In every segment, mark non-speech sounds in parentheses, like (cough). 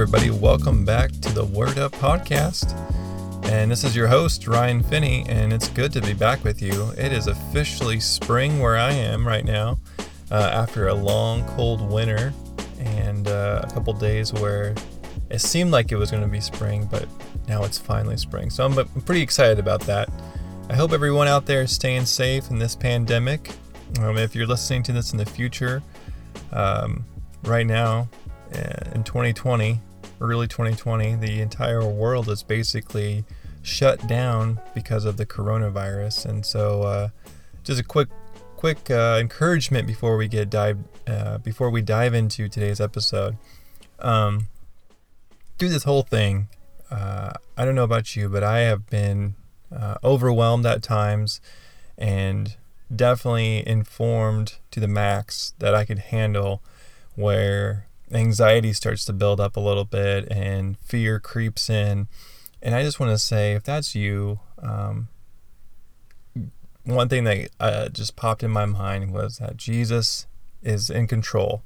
everybody. Welcome back to the Word Up Podcast. And this is your host, Ryan Finney, and it's good to be back with you. It is officially spring where I am right now uh, after a long, cold winter and uh, a couple days where it seemed like it was going to be spring, but now it's finally spring. So I'm, I'm pretty excited about that. I hope everyone out there is staying safe in this pandemic. Um, if you're listening to this in the future, um, right now in 2020, early 2020, the entire world is basically shut down because of the coronavirus. And so, uh, just a quick, quick uh, encouragement before we get dive, uh, before we dive into today's episode. Um, through this whole thing, uh, I don't know about you, but I have been uh, overwhelmed at times, and definitely informed to the max that I could handle. Where anxiety starts to build up a little bit and fear creeps in and I just want to say, if that's you, um, one thing that uh, just popped in my mind was that Jesus is in control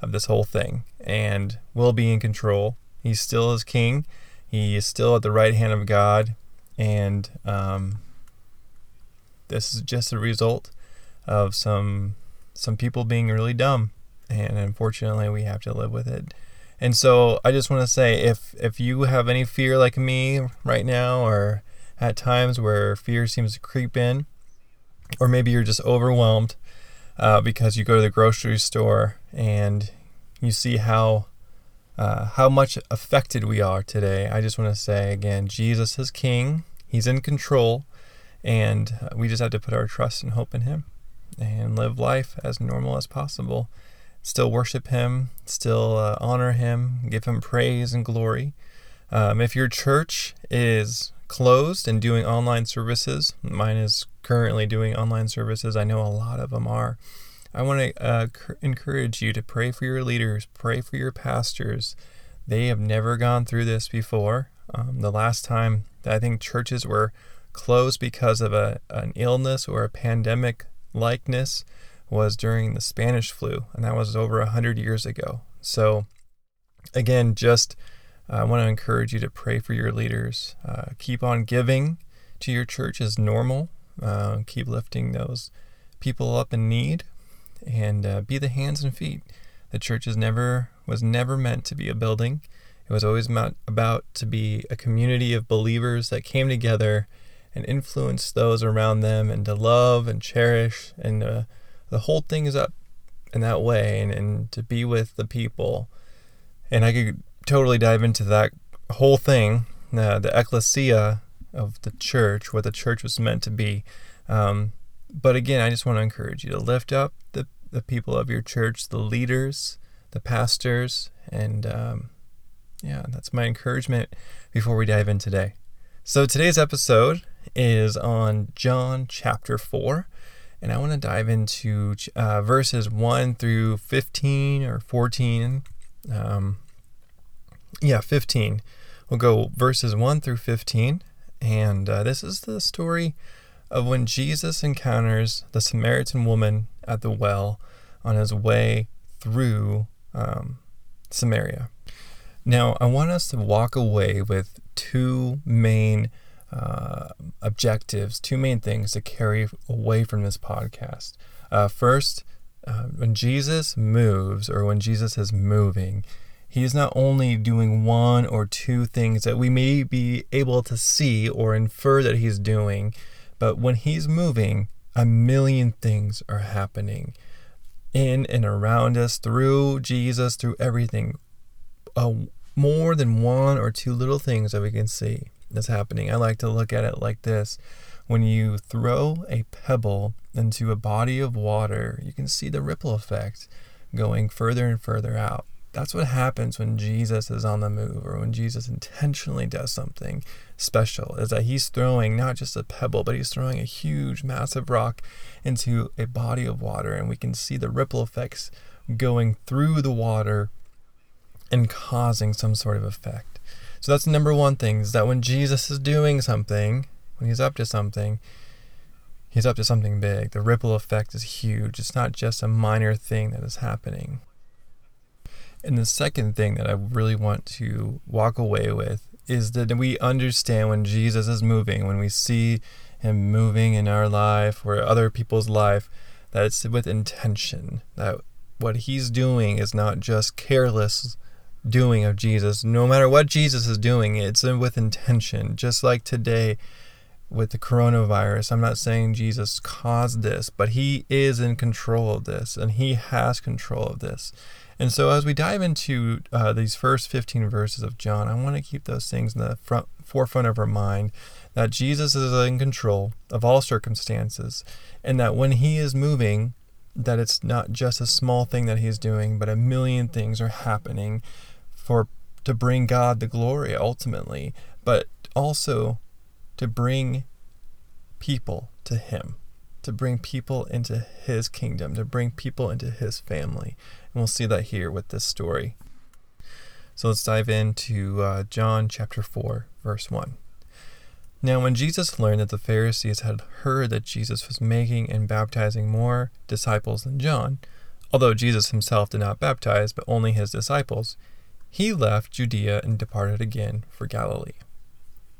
of this whole thing and will be in control. He still is king. He is still at the right hand of God. And um, this is just a result of some some people being really dumb. And unfortunately, we have to live with it. And so I just want to say if if you have any fear like me right now or at times where fear seems to creep in or maybe you're just overwhelmed uh, because you go to the grocery store and you see how uh, how much affected we are today. I just want to say again, Jesus is King. He's in control, and we just have to put our trust and hope in Him and live life as normal as possible still worship Him, still uh, honor Him, give Him praise and glory. Um, if your church is closed and doing online services, mine is currently doing online services, I know a lot of them are. I want to uh, encourage you to pray for your leaders, pray for your pastors. They have never gone through this before. Um, the last time that I think churches were closed because of a, an illness or a pandemic likeness was during the Spanish flu, and that was over 100 years ago. So, again, just uh, I want to encourage you to pray for your leaders. Uh, keep on giving to your church as normal. Uh, keep lifting those people up in need, and uh, be the hands and feet. The church is never was never meant to be a building. It was always about to be a community of believers that came together and influenced those around them, and to love and cherish and uh, the whole thing is up in that way and, and to be with the people. And I could totally dive into that whole thing, uh, the ecclesia of the church, what the church was meant to be. Um, but again, I just want to encourage you to lift up the, the people of your church, the leaders, the pastors, and um, yeah, that's my encouragement before we dive in today. So today's episode is on John chapter 4 and I want to dive into uh, verses 1 through 15 or 14. Um, yeah, 15. We'll go verses 1 through 15. And uh, this is the story of when Jesus encounters the Samaritan woman at the well on his way through um, Samaria. Now, I want us to walk away with two main uh, objectives, two main things to carry away from this podcast. Uh, first, uh, when Jesus moves or when Jesus is moving, he is not only doing one or two things that we may be able to see or infer that he's doing, but when he's moving, a million things are happening in and around us through Jesus, through everything. Uh, more than one or two little things that we can see that's happening. I like to look at it like this. When you throw a pebble into a body of water, you can see the ripple effect going further and further out. That's what happens when Jesus is on the move or when Jesus intentionally does something special is that he's throwing not just a pebble but he's throwing a huge massive rock into a body of water and we can see the ripple effects going through the water and causing some sort of effect. So that's the number one thing is that when Jesus is doing something, when he's up to something, he's up to something big. The ripple effect is huge. It's not just a minor thing that is happening. And the second thing that I really want to walk away with is that we understand when Jesus is moving, when we see him moving in our life or other people's life, that it's with intention. That what he's doing is not just careless doing of Jesus. No matter what Jesus is doing, it's with intention. Just like today with the coronavirus, I'm not saying Jesus caused this, but he is in control of this and he has control of this. And so, as we dive into uh, these first 15 verses of John, I want to keep those things in the front, forefront of our mind that Jesus is in control of all circumstances, and that when He is moving, that it's not just a small thing that He's doing, but a million things are happening for to bring God the glory ultimately, but also to bring people to Him to bring people into his kingdom, to bring people into his family. And we'll see that here with this story. So let's dive into uh, John chapter 4, verse 1. Now, when Jesus learned that the Pharisees had heard that Jesus was making and baptizing more disciples than John, although Jesus himself did not baptize, but only his disciples, he left Judea and departed again for Galilee.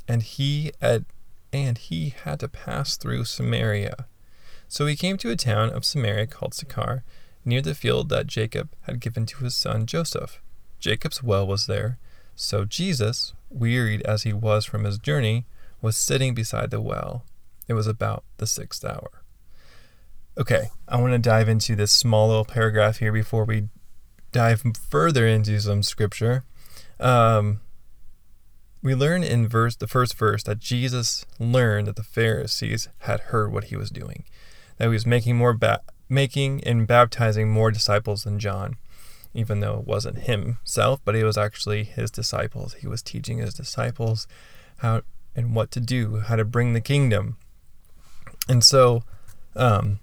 And he had, and he had to pass through Samaria. So he came to a town of Samaria called Sychar, near the field that Jacob had given to his son Joseph. Jacob's well was there. So Jesus, wearied as he was from his journey, was sitting beside the well. It was about the sixth hour. Okay, I want to dive into this small little paragraph here before we dive further into some scripture. Um, we learn in verse the first verse that Jesus learned that the Pharisees had heard what he was doing that he was making more ba- making and baptizing more disciples than John, even though it wasn't himself, but it was actually his disciples. He was teaching his disciples how and what to do, how to bring the kingdom. And so, um,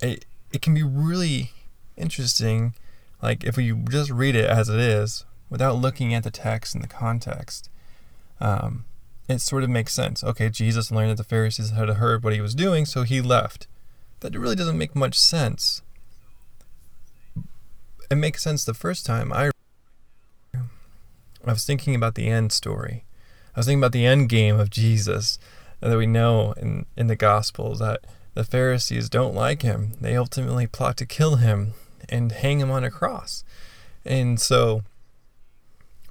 it it can be really interesting, like if we just read it as it is, without looking at the text and the context. Um, it sort of makes sense. Okay, Jesus learned that the Pharisees had heard what he was doing, so he left. That really doesn't make much sense. It makes sense the first time I I was thinking about the end story. I was thinking about the end game of Jesus that we know in, in the Gospels that the Pharisees don't like him. They ultimately plot to kill him and hang him on a cross. And so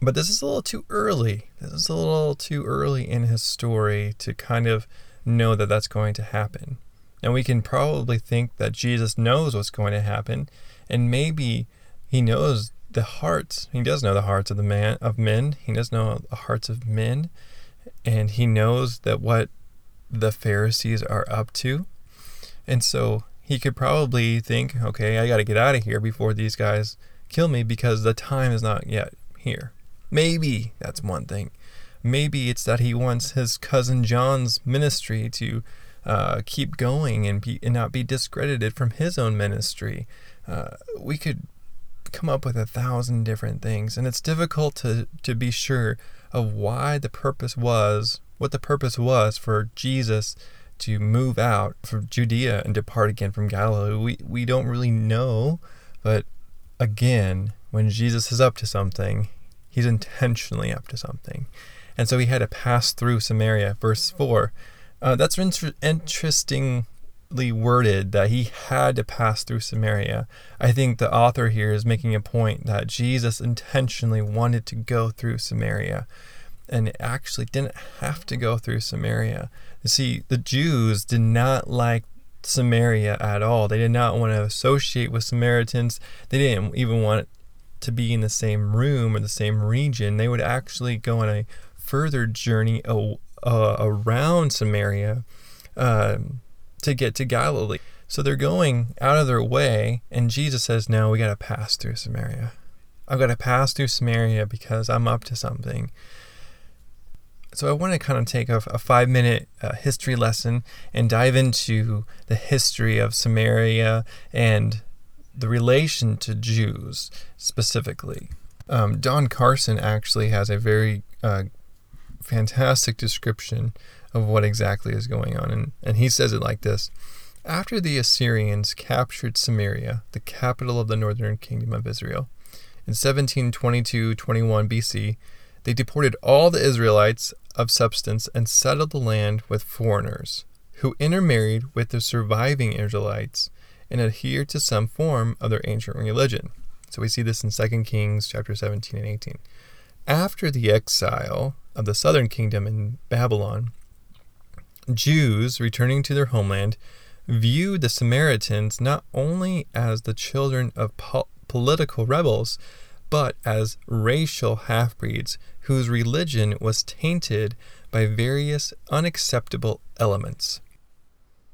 but this is a little too early. This is a little too early in his story to kind of know that that's going to happen. And we can probably think that Jesus knows what's going to happen, and maybe he knows the hearts. He does know the hearts of the man of men. He does know the hearts of men, and he knows that what the Pharisees are up to. And so he could probably think, okay, I got to get out of here before these guys kill me because the time is not yet here. Maybe that's one thing. Maybe it's that he wants his cousin John's ministry to uh, keep going and, be, and not be discredited from his own ministry. Uh, we could come up with a thousand different things, and it's difficult to, to be sure of why the purpose was, what the purpose was for Jesus to move out from Judea and depart again from Galilee. We, we don't really know, but again, when Jesus is up to something, He's intentionally up to something. And so he had to pass through Samaria. Verse 4. Uh, that's inter- interestingly worded that he had to pass through Samaria. I think the author here is making a point that Jesus intentionally wanted to go through Samaria and actually didn't have to go through Samaria. You see, the Jews did not like Samaria at all. They did not want to associate with Samaritans. They didn't even want to be in the same room or the same region. They would actually go on a further journey uh, around Samaria uh, to get to Galilee. So they're going out of their way, and Jesus says, No, we got to pass through Samaria. I've got to pass through Samaria because I'm up to something. So I want to kind of take a, a five minute uh, history lesson and dive into the history of Samaria and the relation to Jews specifically. Um, Don Carson actually has a very uh, fantastic description of what exactly is going on, and, and he says it like this After the Assyrians captured Samaria, the capital of the northern kingdom of Israel, in 1722 21 BC, they deported all the Israelites of substance and settled the land with foreigners, who intermarried with the surviving Israelites and adhered to some form of their ancient religion. So we see this in 2 Kings chapter 17 and 18. After the exile of the southern kingdom in Babylon, Jews returning to their homeland viewed the Samaritans not only as the children of po- political rebels, but as racial half breeds whose religion was tainted by various unacceptable elements.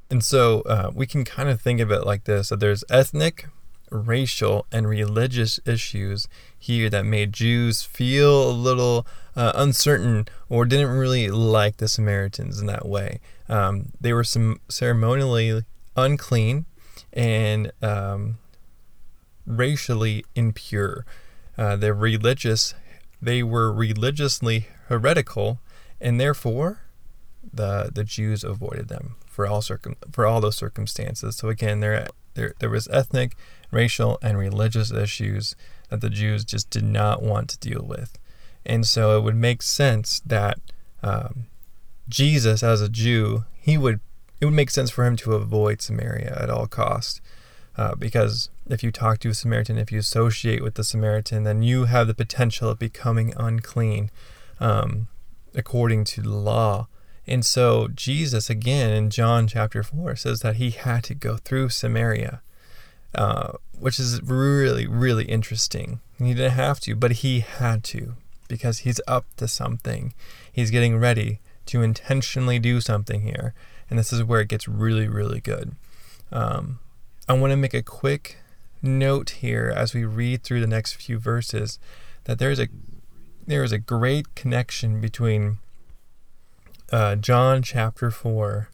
And so uh, we can kind of think of it like this that there's ethnic, racial, and religious issues here that made Jews feel a little uh, uncertain or didn't really like the Samaritans in that way. Um, they were some ceremonially unclean and um, racially impure. Uh, they're religious. They were religiously heretical, and therefore, the the Jews avoided them for all circum for all those circumstances. So again, there there there was ethnic, racial, and religious issues that the Jews just did not want to deal with, and so it would make sense that um, Jesus, as a Jew, he would it would make sense for him to avoid Samaria at all costs. Uh, because if you talk to a Samaritan, if you associate with the Samaritan, then you have the potential of becoming unclean um, according to the law. And so Jesus, again in John chapter 4, says that he had to go through Samaria, uh, which is really, really interesting. He didn't have to, but he had to because he's up to something. He's getting ready to intentionally do something here. And this is where it gets really, really good. Um, I want to make a quick note here as we read through the next few verses that there's a there is a great connection between uh, John chapter 4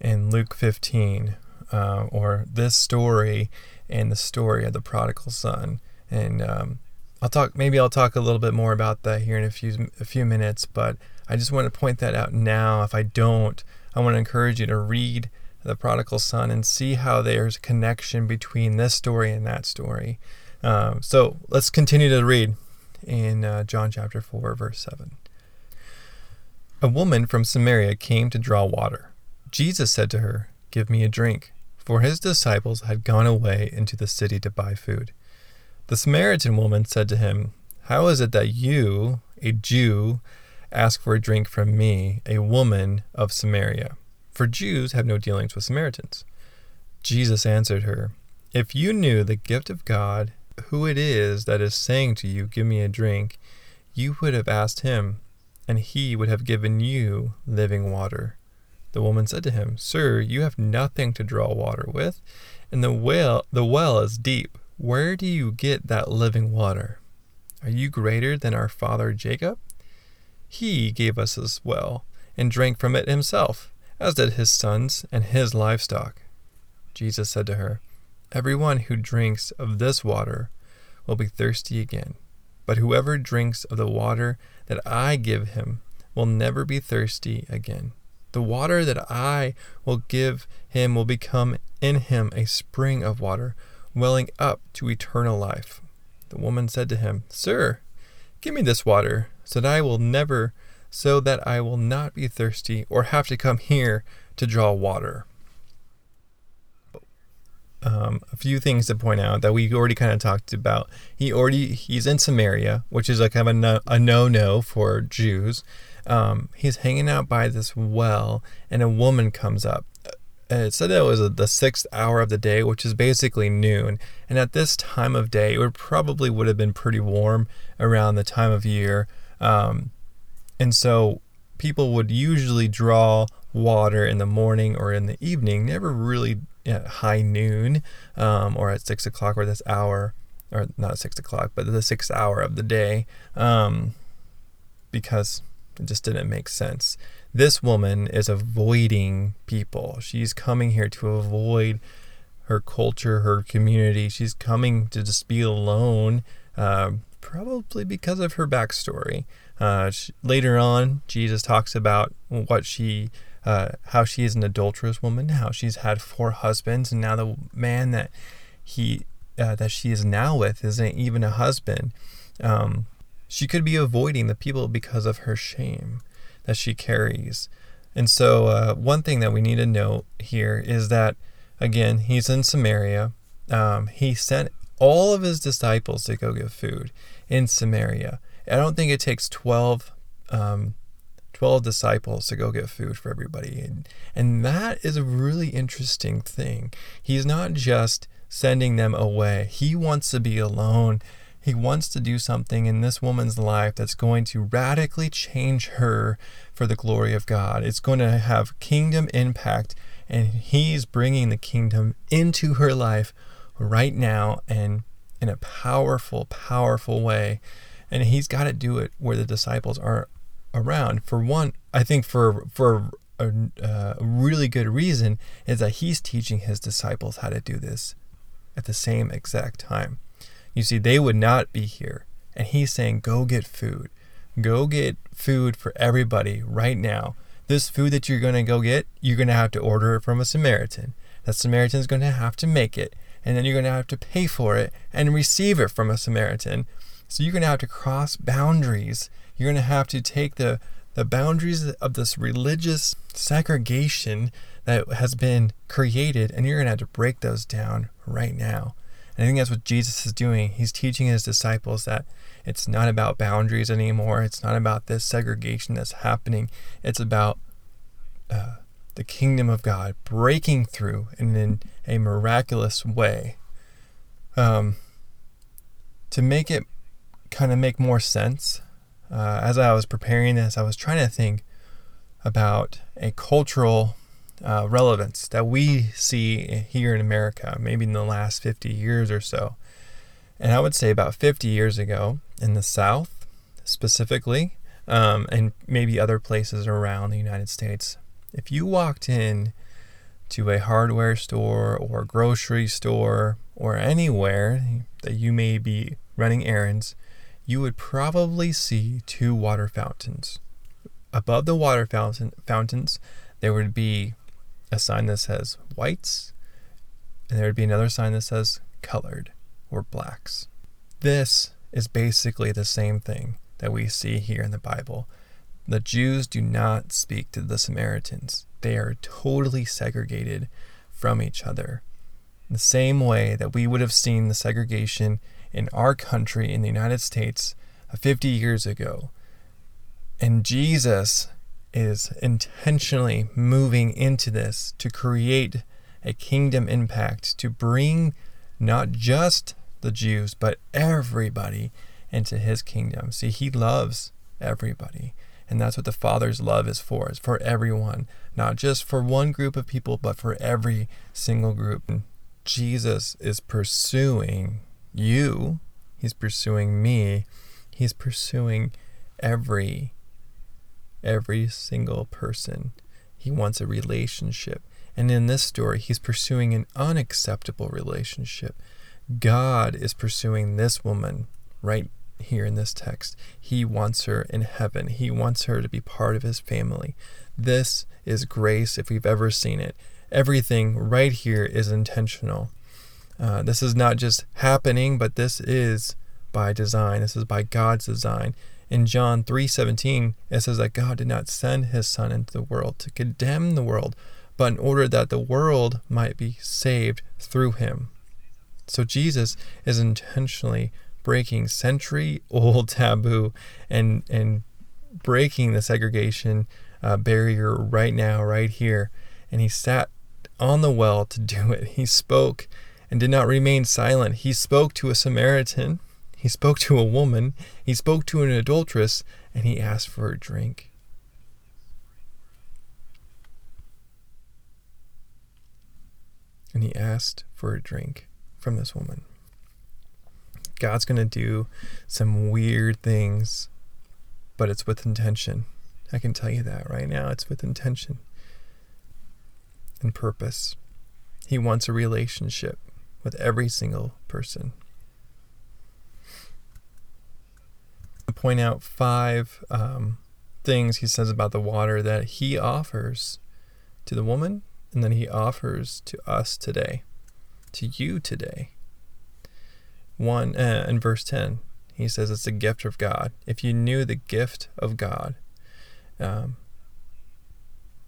and Luke 15, uh, or this story and the story of the prodigal son. And um, I'll talk. Maybe I'll talk a little bit more about that here in a few a few minutes. But I just want to point that out now. If I don't, I want to encourage you to read the prodigal son and see how there's a connection between this story and that story. Uh, so let's continue to read in uh, John chapter 4, verse 7. A woman from Samaria came to draw water. Jesus said to her, Give me a drink, for his disciples had gone away into the city to buy food. The Samaritan woman said to him, How is it that you, a Jew, ask for a drink from me, a woman of Samaria? For Jews have no dealings with Samaritans. Jesus answered her, If you knew the gift of God, who it is that is saying to you, Give me a drink, you would have asked him, and he would have given you living water. The woman said to him, Sir, you have nothing to draw water with, and the well the well is deep. Where do you get that living water? Are you greater than our father Jacob? He gave us this well, and drank from it himself as did his sons and his livestock. Jesus said to her, Everyone who drinks of this water will be thirsty again, but whoever drinks of the water that I give him will never be thirsty again. The water that I will give him will become in him a spring of water, welling up to eternal life. The woman said to him, Sir, give me this water, so that I will never so that I will not be thirsty or have to come here to draw water. Um, a few things to point out that we already kind of talked about. He already he's in Samaria, which is like kind of a no, a no no for Jews. Um, he's hanging out by this well, and a woman comes up. Uh, it said that it was the sixth hour of the day, which is basically noon. And at this time of day, it would probably would have been pretty warm around the time of year. Um, and so people would usually draw water in the morning or in the evening, never really at high noon um, or at six o'clock or this hour, or not six o'clock, but the sixth hour of the day, um, because it just didn't make sense. This woman is avoiding people. She's coming here to avoid her culture, her community. She's coming to just be alone, uh, probably because of her backstory. Uh, she, later on, Jesus talks about what she, uh, how she is an adulterous woman, how she's had four husbands, and now the man that he uh, that she is now with isn't even a husband. Um, she could be avoiding the people because of her shame that she carries. And so, uh, one thing that we need to note here is that, again, he's in Samaria. Um, he sent all of his disciples to go get food in Samaria. I don't think it takes 12, um, 12 disciples to go get food for everybody. And, and that is a really interesting thing. He's not just sending them away, he wants to be alone. He wants to do something in this woman's life that's going to radically change her for the glory of God. It's going to have kingdom impact, and He's bringing the kingdom into her life right now and in a powerful, powerful way. And He's got to do it where the disciples are around. For one, I think for for a, uh, a really good reason is that He's teaching His disciples how to do this at the same exact time. You see, they would not be here. And he's saying, go get food. Go get food for everybody right now. This food that you're going to go get, you're going to have to order it from a Samaritan. That Samaritan's going to have to make it. And then you're going to have to pay for it and receive it from a Samaritan. So you're going to have to cross boundaries. You're going to have to take the, the boundaries of this religious segregation that has been created and you're going to have to break those down right now. And I think that's what Jesus is doing. He's teaching his disciples that it's not about boundaries anymore. It's not about this segregation that's happening. It's about uh, the kingdom of God breaking through and in a miraculous way. Um, to make it kind of make more sense, uh, as I was preparing this, I was trying to think about a cultural uh, relevance that we see here in America, maybe in the last 50 years or so. And I would say about 50 years ago in the South, specifically, um, and maybe other places around the United States, if you walked in to a hardware store or grocery store or anywhere that you may be running errands, you would probably see two water fountains. Above the water fountain, fountains, there would be a sign that says whites, and there would be another sign that says colored or blacks. This is basically the same thing that we see here in the Bible. The Jews do not speak to the Samaritans, they are totally segregated from each other. The same way that we would have seen the segregation in our country in the United States uh, 50 years ago. And Jesus is intentionally moving into this to create a kingdom impact, to bring not just the Jews, but everybody into his kingdom. See, he loves everybody. And that's what the Father's love is for, is for everyone, not just for one group of people, but for every single group. And Jesus is pursuing you, he's pursuing me, he's pursuing every every single person. He wants a relationship. And in this story, he's pursuing an unacceptable relationship. God is pursuing this woman right here in this text. He wants her in heaven, he wants her to be part of his family. This is grace if we've ever seen it. Everything right here is intentional. Uh, this is not just happening, but this is by design. This is by God's design. In John 3:17, it says that God did not send his son into the world to condemn the world, but in order that the world might be saved through him. So Jesus is intentionally breaking century old taboo and and breaking the segregation uh, barrier right now, right here. And he sat on the well to do it. He spoke and did not remain silent. He spoke to a Samaritan he spoke to a woman, he spoke to an adulteress, and he asked for a drink. And he asked for a drink from this woman. God's going to do some weird things, but it's with intention. I can tell you that right now. It's with intention and purpose. He wants a relationship with every single person. point out five um, things he says about the water that he offers to the woman and then he offers to us today, to you today. One uh, in verse 10, he says it's a gift of God. If you knew the gift of God, um,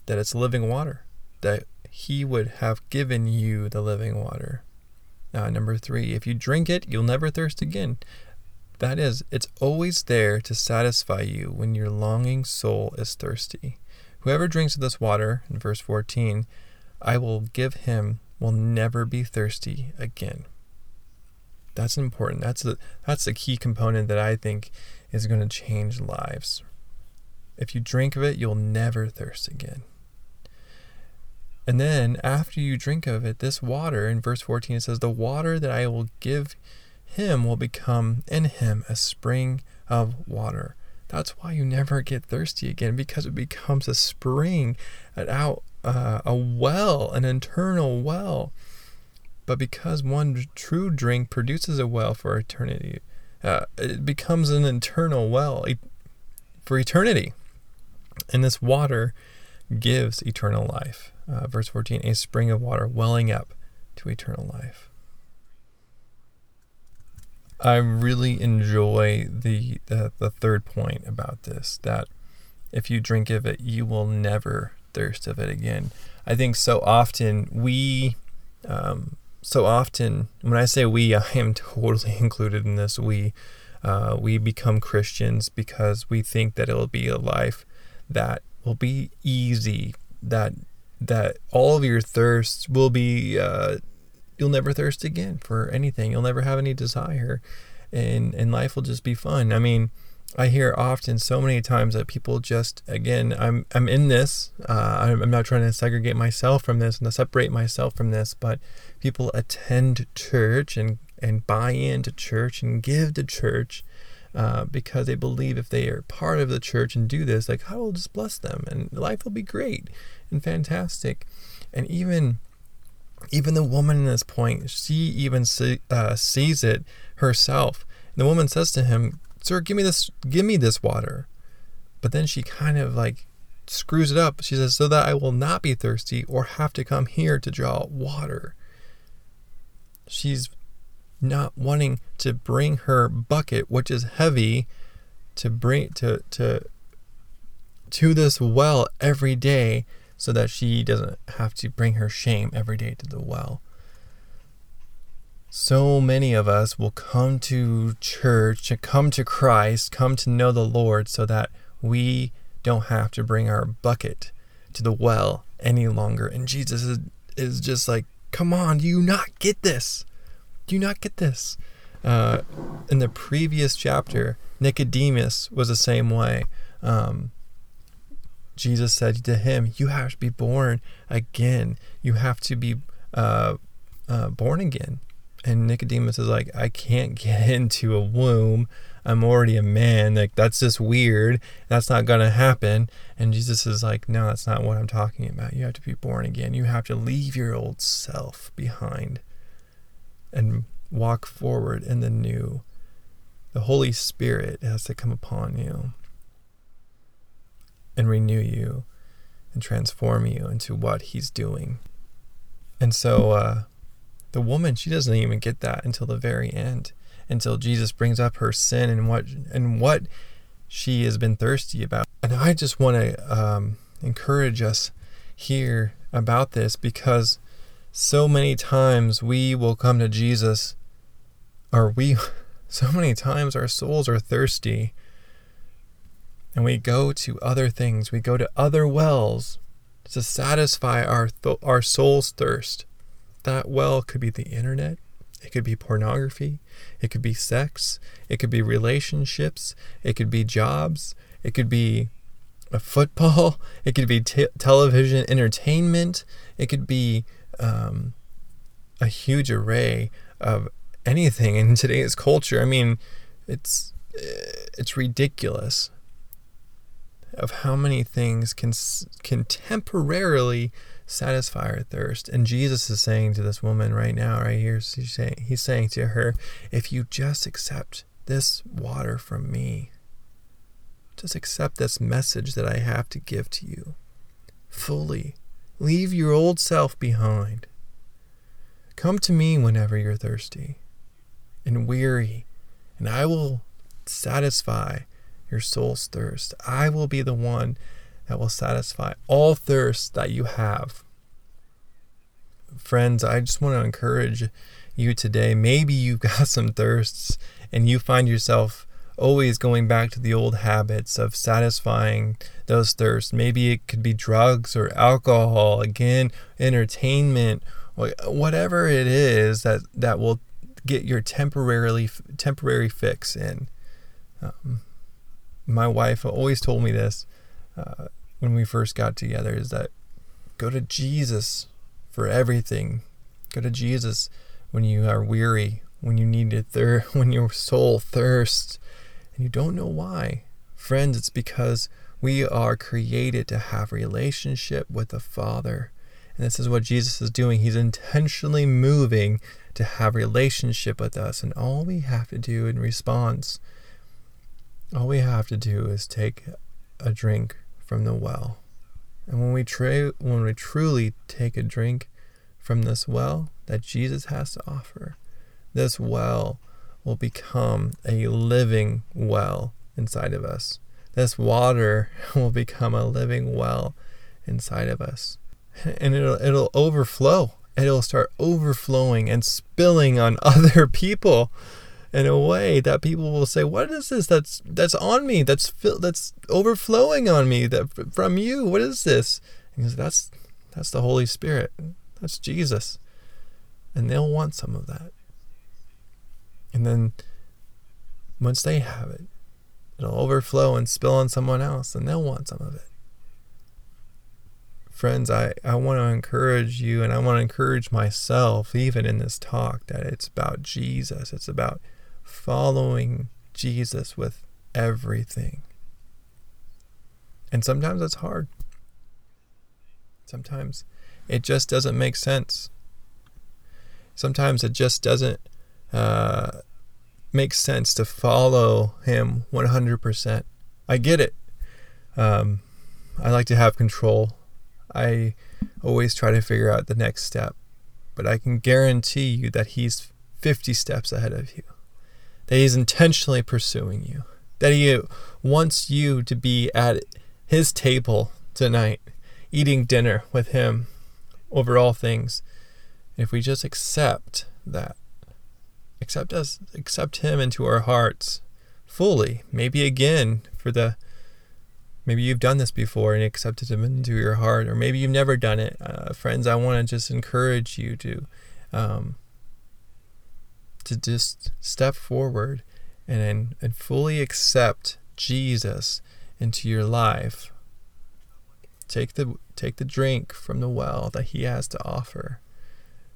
that it's living water, that he would have given you the living water. Uh, number three, if you drink it, you'll never thirst again. That is, it's always there to satisfy you when your longing soul is thirsty. Whoever drinks of this water, in verse 14, I will give him will never be thirsty again. That's important. That's the that's the key component that I think is going to change lives. If you drink of it, you'll never thirst again. And then after you drink of it, this water in verse 14 it says, The water that I will give him will become in him a spring of water. That's why you never get thirsty again because it becomes a spring, an out, uh, a well, an internal well. But because one true drink produces a well for eternity, uh, it becomes an internal well for eternity. And this water gives eternal life. Uh, verse 14 a spring of water welling up to eternal life. I really enjoy the, the, the third point about this that if you drink of it, you will never thirst of it again. I think so often we, um, so often when I say we, (laughs) I am totally (laughs) included in this. We, uh, we become Christians because we think that it'll be a life that will be easy, that that all of your thirsts will be uh, you'll never thirst again for anything. You'll never have any desire, and and life will just be fun. I mean, I hear often so many times that people just again, I'm I'm in this. Uh, I'm, I'm not trying to segregate myself from this and to separate myself from this, but people attend church and and buy into church and give to church. Uh, because they believe if they are part of the church and do this, like I will just bless them and life will be great and fantastic. And even even the woman in this point, she even see, uh, sees it herself. And The woman says to him, "Sir, give me this, give me this water." But then she kind of like screws it up. She says, "So that I will not be thirsty or have to come here to draw water." She's not wanting to bring her bucket, which is heavy, to bring to to to this well every day so that she doesn't have to bring her shame every day to the well. So many of us will come to church, to come to Christ, come to know the Lord so that we don't have to bring our bucket to the well any longer. And Jesus is, is just like, come on, do you not get this? Do you not get this? Uh, in the previous chapter, Nicodemus was the same way. Um, Jesus said to him, You have to be born again. You have to be uh, uh, born again. And Nicodemus is like, I can't get (laughs) into a womb. I'm already a man. Like, that's just weird. That's not going to happen. And Jesus is like, No, that's not what I'm talking about. You have to be born again. You have to leave your old self behind and walk forward in the new. The Holy Spirit has to come upon you and renew you and transform you into what he's doing. And so uh, the woman, she doesn't even get that until the very end, until Jesus brings up her sin and what and what she has been thirsty about. And I just want to um, encourage us here about this because so many times we will come to Jesus, or we, (laughs) so many times our souls are thirsty and we go to other things. We go to other wells to satisfy our th- our soul's thirst. That well could be the internet. It could be pornography. It could be sex. It could be relationships. It could be jobs. It could be a football. (laughs) It could be television entertainment. It could be um, a huge array of anything in today's culture. I mean, it's it's ridiculous of how many things can can temporarily satisfy our thirst. And Jesus is saying to this woman right now, right here, he's saying, he's saying to her, if you just accept this water from me, Just accept this message that I have to give to you fully. Leave your old self behind. Come to me whenever you're thirsty and weary, and I will satisfy your soul's thirst. I will be the one that will satisfy all thirst that you have. Friends, I just want to encourage you today. Maybe you've (laughs) got some thirsts and you find yourself always going back to the old habits of satisfying those thirsts. Maybe it could be drugs or alcohol, again, entertainment, whatever it is that, that will get your temporarily temporary fix in. Um, my wife always told me this uh, when we first got together is that go to Jesus for everything. Go to Jesus when you are weary, when you need it thir- (laughs) when your soul thirsts and you don't know why. Friends, it's because we are created to have relationship with the Father. And this is what Jesus is doing. He's intentionally moving to have relationship with us. And all we have to do in response, all we have to do is take a drink from the well. And when we tra- when we truly take a drink from this well that Jesus has to offer, this well will become a living well inside of us. This water (laughs) will become a living well inside of us. And it'll it'll overflow. It'll start overflowing and spilling on (laughs) other people in a way that people will say, "What is this that's that's on me? That's that's overflowing on me that from you. What is this?" Because "That's that's the Holy Spirit. That's Jesus." And they'll want some of that. And then once they have it, it'll overflow and spill on someone else, and they'll want some of it. Friends, I, I want to encourage you, and I want to encourage myself, even in this talk, that it's about Jesus. It's about following Jesus with everything. And sometimes it's hard. Sometimes it just doesn't make sense. Sometimes it just doesn't uh, makes sense to follow him 100%. I get it. Um, I like to have control. I always try to figure out the next step, but I can guarantee you that he's 50 steps ahead of you, that he's intentionally pursuing you, that he wants you to be at his table tonight, eating dinner with him over all things. If we just accept that, accept us accept him into our hearts fully. Maybe again for the maybe you've done this before and accepted him into your heart or maybe you've never done it. Uh, friends i want to just encourage you to um, to just step forward and and fully accept jesus into your life. Take the take the drink from the well that he has to offer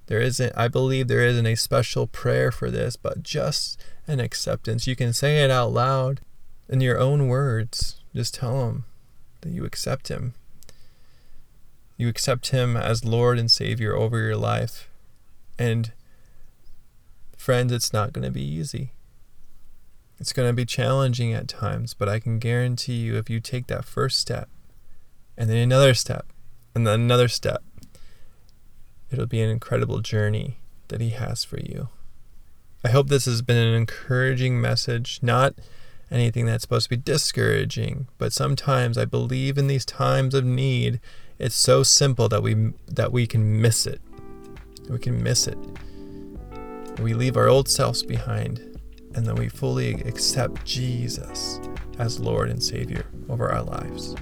there isn't, I believe there isn't a special prayer for this, but just an acceptance. You can say it out loud in your own words. Just tell him that you accept him. You accept him as Lord and Savior over your life. And friends, it's not going to be easy. It's going to be challenging at times, but I can guarantee you if you take that first step, and then another step, and then another step, It'll be an incredible journey that He has for you. I hope this has been an encouraging message, not anything that's supposed to be discouraging, but sometimes I believe in these times of need, it's so simple that we that we can miss it. We can miss it. We leave our old selves behind and then we fully accept Jesus as Lord and Savior over our lives.